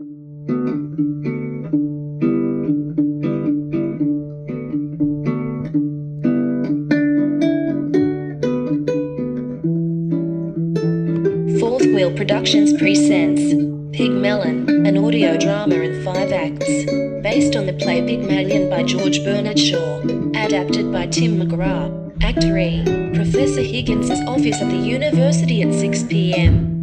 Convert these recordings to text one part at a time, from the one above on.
Fourth Wheel Productions presents Pygmalion, an audio drama in five acts, based on the play Pygmalion by George Bernard Shaw, adapted by Tim McGrath. Act 3 Professor Higgins's office at the university at 6 p.m.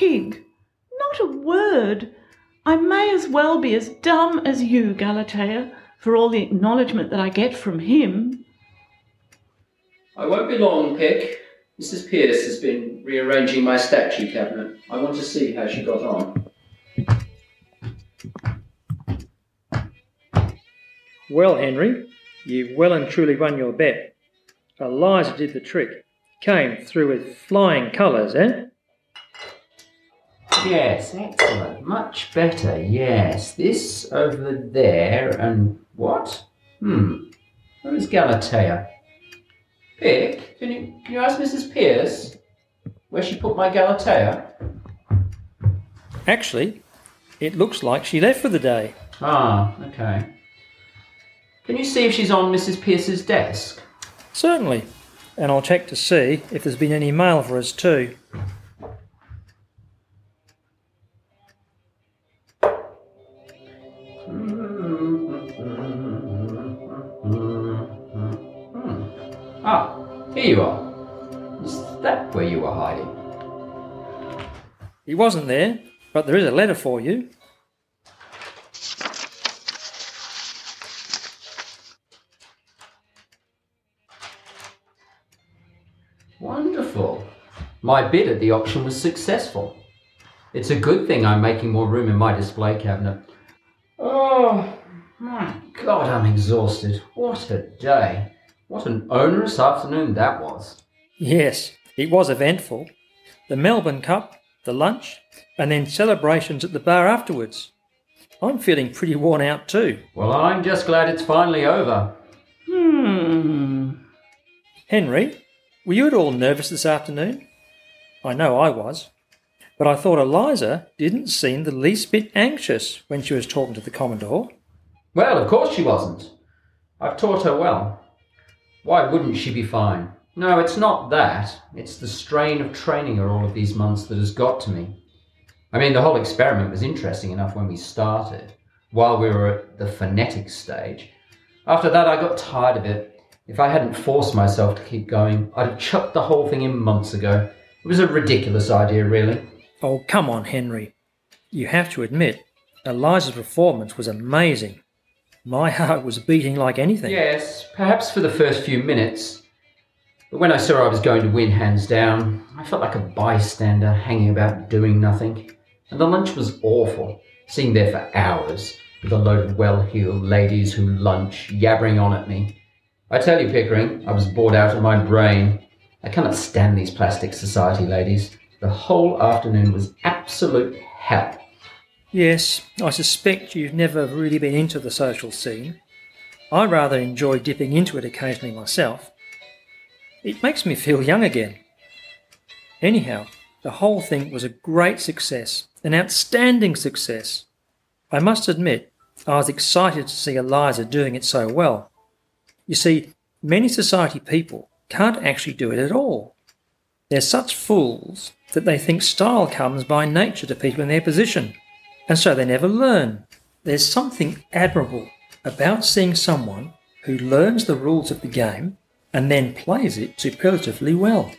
pig. Not a word. I may as well be as dumb as you, Galatea, for all the acknowledgement that I get from him. I won't be long, Pick. Mrs. Pierce has been rearranging my statue cabinet. I want to see how she got on. Well, Henry, you've well and truly won your bet. Eliza did the trick. Came through with flying colours, eh? Yes, excellent. Much better, yes. This over there and what? Hmm. Where is Galatea? Pick, can you, can you ask Mrs. Pierce where she put my Galatea? Actually, it looks like she left for the day. Ah, okay. Can you see if she's on Mrs. Pierce's desk? Certainly. And I'll check to see if there's been any mail for us too. Here you are. Is that where you were hiding? He wasn't there, but there is a letter for you. Wonderful. My bid at the auction was successful. It's a good thing I'm making more room in my display cabinet. Oh, my God, I'm exhausted. What a day. What an onerous afternoon that was. Yes, it was eventful. The Melbourne Cup, the lunch, and then celebrations at the bar afterwards. I'm feeling pretty worn out too. Well, I'm just glad it's finally over. Hmm. Henry, were you at all nervous this afternoon? I know I was. But I thought Eliza didn't seem the least bit anxious when she was talking to the Commodore. Well, of course she wasn't. I've taught her well. Why wouldn't she be fine? No, it's not that. It's the strain of training her all of these months that has got to me. I mean, the whole experiment was interesting enough when we started, while we were at the phonetic stage. After that, I got tired of it. If I hadn't forced myself to keep going, I'd have chucked the whole thing in months ago. It was a ridiculous idea, really. Oh, come on, Henry. You have to admit, Eliza's performance was amazing. My heart was beating like anything. Yes, perhaps for the first few minutes. But when I saw I was going to win hands down, I felt like a bystander hanging about doing nothing. And the lunch was awful, sitting there for hours with a load of well heeled ladies who lunch, yabbering on at me. I tell you, Pickering, I was bored out of my brain. I cannot stand these plastic society ladies. The whole afternoon was absolute hell. Yes, I suspect you've never really been into the social scene. I rather enjoy dipping into it occasionally myself. It makes me feel young again. Anyhow, the whole thing was a great success, an outstanding success. I must admit, I was excited to see Eliza doing it so well. You see, many society people can't actually do it at all. They're such fools that they think style comes by nature to people in their position, and so they never learn. There's something admirable about seeing someone who learns the rules of the game and then plays it superlatively well.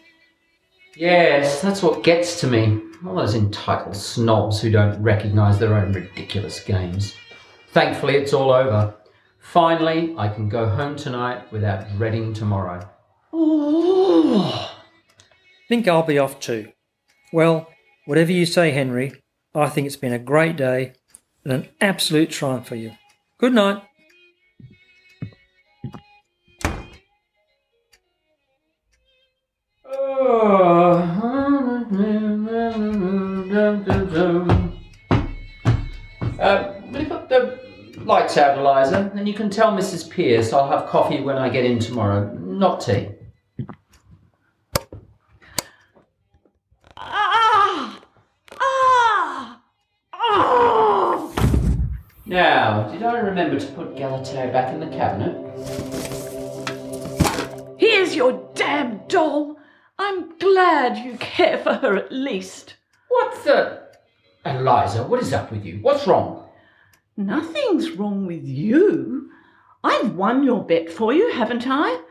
Yes, that's what gets to me. All those entitled snobs who don't recognise their own ridiculous games. Thankfully, it's all over. Finally, I can go home tonight without dreading tomorrow. Ooh. Think I'll be off too. Well, whatever you say, Henry, I think it's been a great day and an absolute triumph for you. Good night. Uh, we've got the lights out, Eliza, and you can tell Mrs. Pierce I'll have coffee when I get in tomorrow, not tea. Now, did I remember to put Galatea back in the cabinet? Here's your damn doll. I'm glad you care for her at least. What the? Eliza, what is up with you? What's wrong? Nothing's wrong with you. I've won your bet for you, haven't I?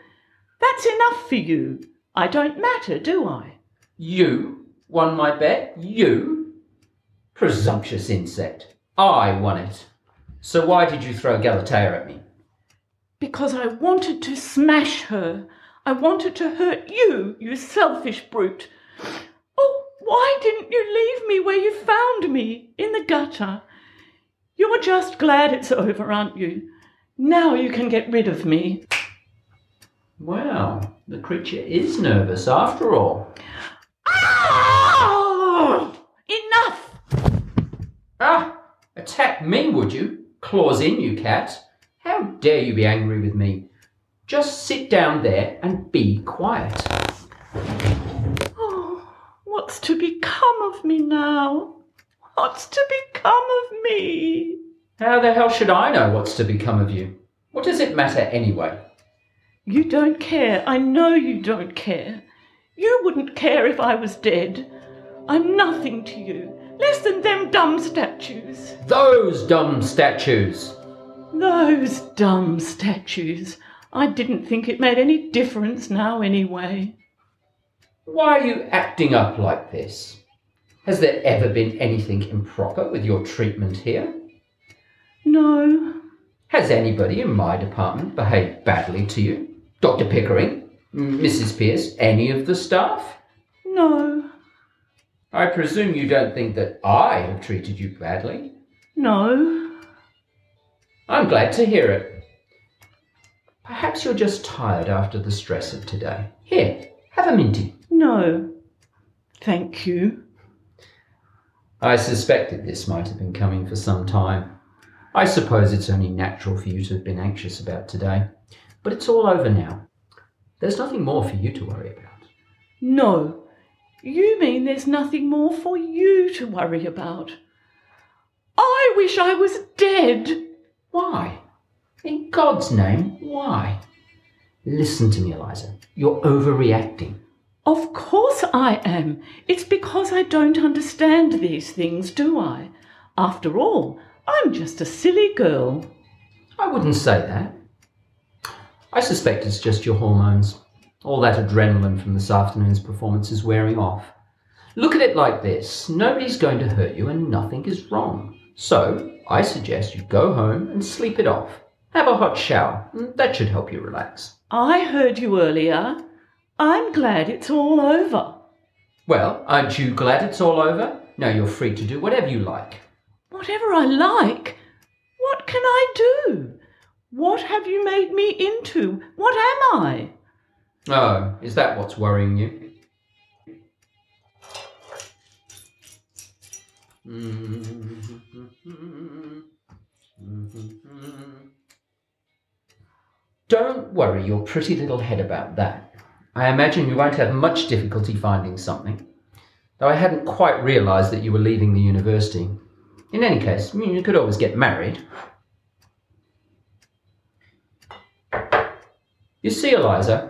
That's enough for you. I don't matter, do I? You won my bet? You? Presumptuous insect. I won it. So why did you throw Galatea at me? Because I wanted to smash her. I wanted to hurt you, you selfish brute. Oh, why didn't you leave me where you found me, in the gutter? You're just glad it's over, aren't you? Now you can get rid of me. Well, the creature is nervous after all. Ah! Enough! Ah! Attack me, would you? Claws in, you cat. How dare you be angry with me? Just sit down there and be quiet. Oh, what's to become of me now? What's to become of me? How the hell should I know what's to become of you? What does it matter anyway? You don't care. I know you don't care. You wouldn't care if I was dead. I'm nothing to you, less than them dumb statues. Those dumb statues! Those dumb statues. I didn't think it made any difference now, anyway. Why are you acting up like this? Has there ever been anything improper with your treatment here? No, Has anybody in my department behaved badly to you? Dr. Pickering? Mrs. Pierce? Any of the staff? no, I presume you don't think that I have treated you badly? no. I'm glad to hear it. Perhaps you're just tired after the stress of today. Here, have a minty. No. Thank you. I suspected this might have been coming for some time. I suppose it's only natural for you to have been anxious about today. But it's all over now. There's nothing more for you to worry about. No. You mean there's nothing more for you to worry about? I wish I was dead. Why? In God's name, why? Listen to me, Eliza. You're overreacting. Of course I am. It's because I don't understand these things, do I? After all, I'm just a silly girl. I wouldn't say that. I suspect it's just your hormones. All that adrenaline from this afternoon's performance is wearing off. Look at it like this nobody's going to hurt you and nothing is wrong. So, I suggest you go home and sleep it off. Have a hot shower. Mm, that should help you relax. I heard you earlier. I'm glad it's all over. Well, aren't you glad it's all over? Now you're free to do whatever you like. Whatever I like. What can I do? What have you made me into? What am I? Oh, is that what's worrying you? Don't worry your pretty little head about that. I imagine you won't have much difficulty finding something, though I hadn't quite realised that you were leaving the university. In any case, you could always get married. You see, Eliza,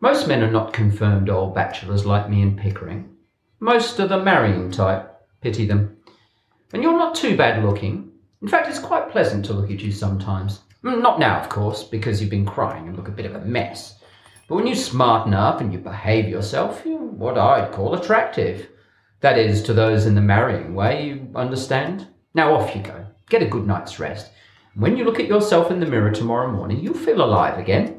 most men are not confirmed old bachelors like me and Pickering. Most are the marrying type. Pity them. And you're not too bad looking. In fact, it's quite pleasant to look at you sometimes. Mm, Not now, of course, because you've been crying and look a bit of a mess. But when you smarten up and you behave yourself, you're what I'd call attractive. That is, to those in the marrying way, you understand? Now off you go. Get a good night's rest. When you look at yourself in the mirror tomorrow morning, you'll feel alive again.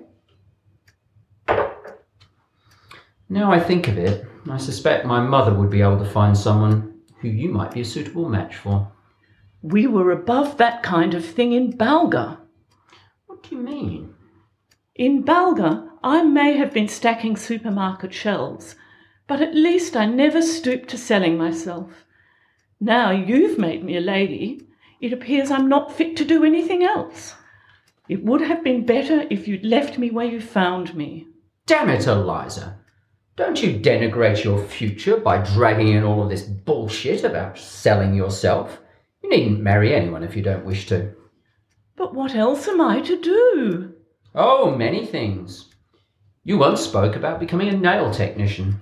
Now I think of it, I suspect my mother would be able to find someone who you might be a suitable match for. We were above that kind of thing in Balga. What do you mean? In Balga, I may have been stacking supermarket shelves, but at least I never stooped to selling myself. Now you've made me a lady, it appears I'm not fit to do anything else. It would have been better if you'd left me where you found me. Damn it, Eliza. Don't you denigrate your future by dragging in all of this bullshit about selling yourself. You needn't marry anyone if you don't wish to. But what else am I to do? Oh, many things. You once spoke about becoming a nail technician.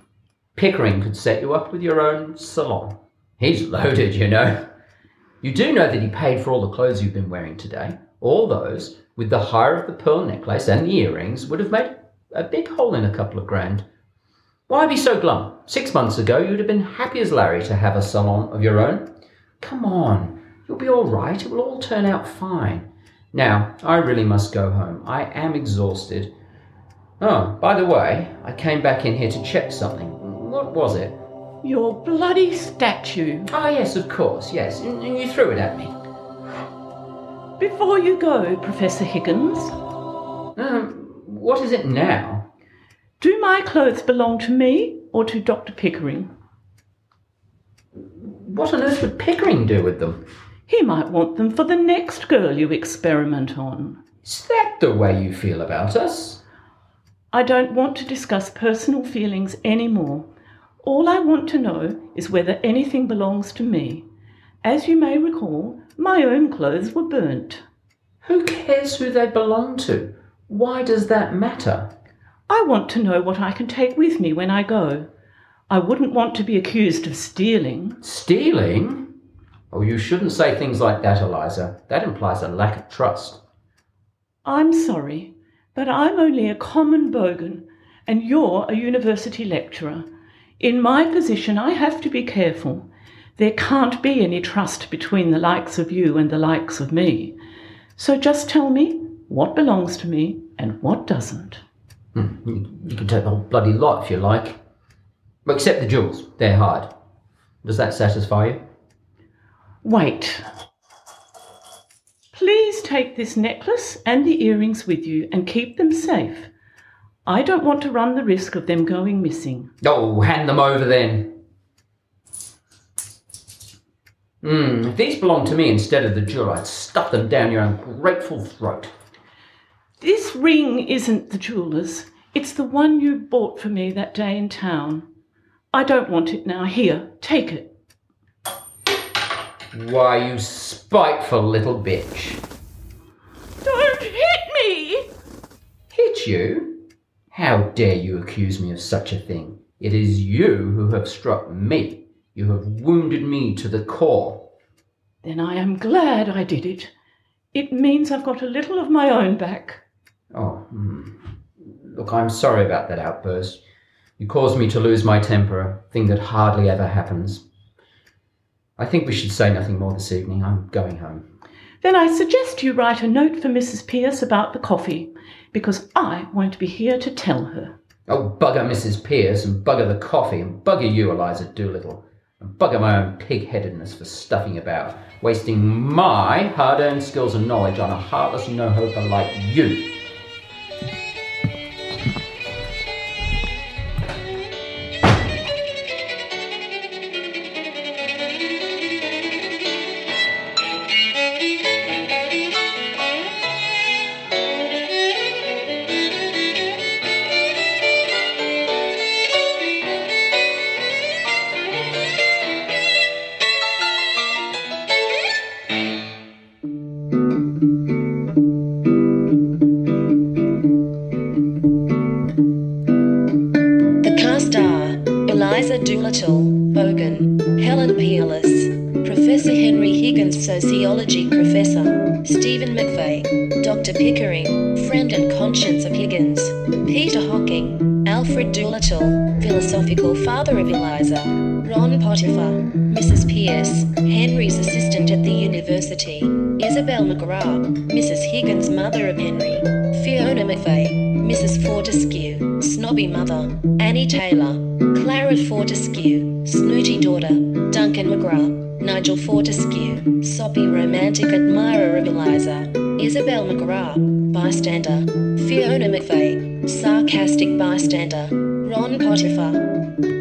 Pickering could set you up with your own salon. He's loaded, you know. You do know that he paid for all the clothes you've been wearing today. All those, with the hire of the pearl necklace and the earrings, would have made a big hole in a couple of grand. Why be so glum? Six months ago, you'd have been happy as Larry to have a salon of your own. Come on, you'll be all right. It will all turn out fine. Now, I really must go home. I am exhausted. Oh, by the way, I came back in here to check something. What was it? Your bloody statue. Ah, yes, of course, yes. And you threw it at me. Before you go, Professor Higgins, Um, what is it now? Do my clothes belong to me or to Dr. Pickering? What on earth would Pickering do with them? He might want them for the next girl you experiment on. Is that the way you feel about us? I don't want to discuss personal feelings anymore. All I want to know is whether anything belongs to me. As you may recall, my own clothes were burnt. Who cares who they belong to? Why does that matter? I want to know what I can take with me when I go. I wouldn't want to be accused of stealing. Stealing? Oh, you shouldn't say things like that, Eliza. That implies a lack of trust. I'm sorry, but I'm only a common bogan, and you're a university lecturer. In my position, I have to be careful. There can't be any trust between the likes of you and the likes of me. So just tell me what belongs to me and what doesn't. Hmm, You, can take the whole bloody lot if you like. Well, except the jewels. They're hard. Does that satisfy you? Wait. Please take this necklace and the earrings with you and keep them safe. I don't want to run the risk of them going missing. Oh, hand them over then. Hmm, if these belonged to me instead of the jewel, I'd stuff them down your ungrateful throat. This ring isn't the jeweller's. It's the one you bought for me that day in town. I don't want it now. Here, take it. Why, you spiteful little bitch. Don't hit me! Hit you? How dare you accuse me of such a thing? It is you who have struck me. You have wounded me to the core. Then I am glad I did it. It means I've got a little of my own back. Oh, hmm. look, I'm sorry about that outburst. You caused me to lose my temper, a thing that hardly ever happens. I think we should say nothing more this evening. I'm going home. Then I suggest you write a note for Mrs. Pierce about the coffee, because I won't be here to tell her. Oh, bugger Mrs. Pierce, and bugger the coffee, and bugger you, Eliza Doolittle, and bugger my own pig-headedness for stuffing about, wasting my hard-earned skills and knowledge on a heartless no-hoper like you. Doolittle, Bogan, Helen Peerless, Professor Henry Higgins, Sociology Professor, Stephen McVeigh, Dr. Pickering, Friend and Conscience of Higgins, Peter Hocking, Alfred Doolittle, Philosophical Father of Eliza, Ron Potiphar, Mrs. Pierce, Henry's assistant at the university, Isabel McGrath, Mrs. Higgins, mother of Henry, Fiona McVeigh, Mrs. Fortescue, Snobby Mother, Annie Taylor, Clara Fortescue, Snooty Daughter, Duncan McGrath, Nigel Fortescue, Soppy Romantic Admirer of Eliza, Isabel McGrath, Bystander, Fiona McVeigh, Sarcastic Bystander, Ron Potiphar,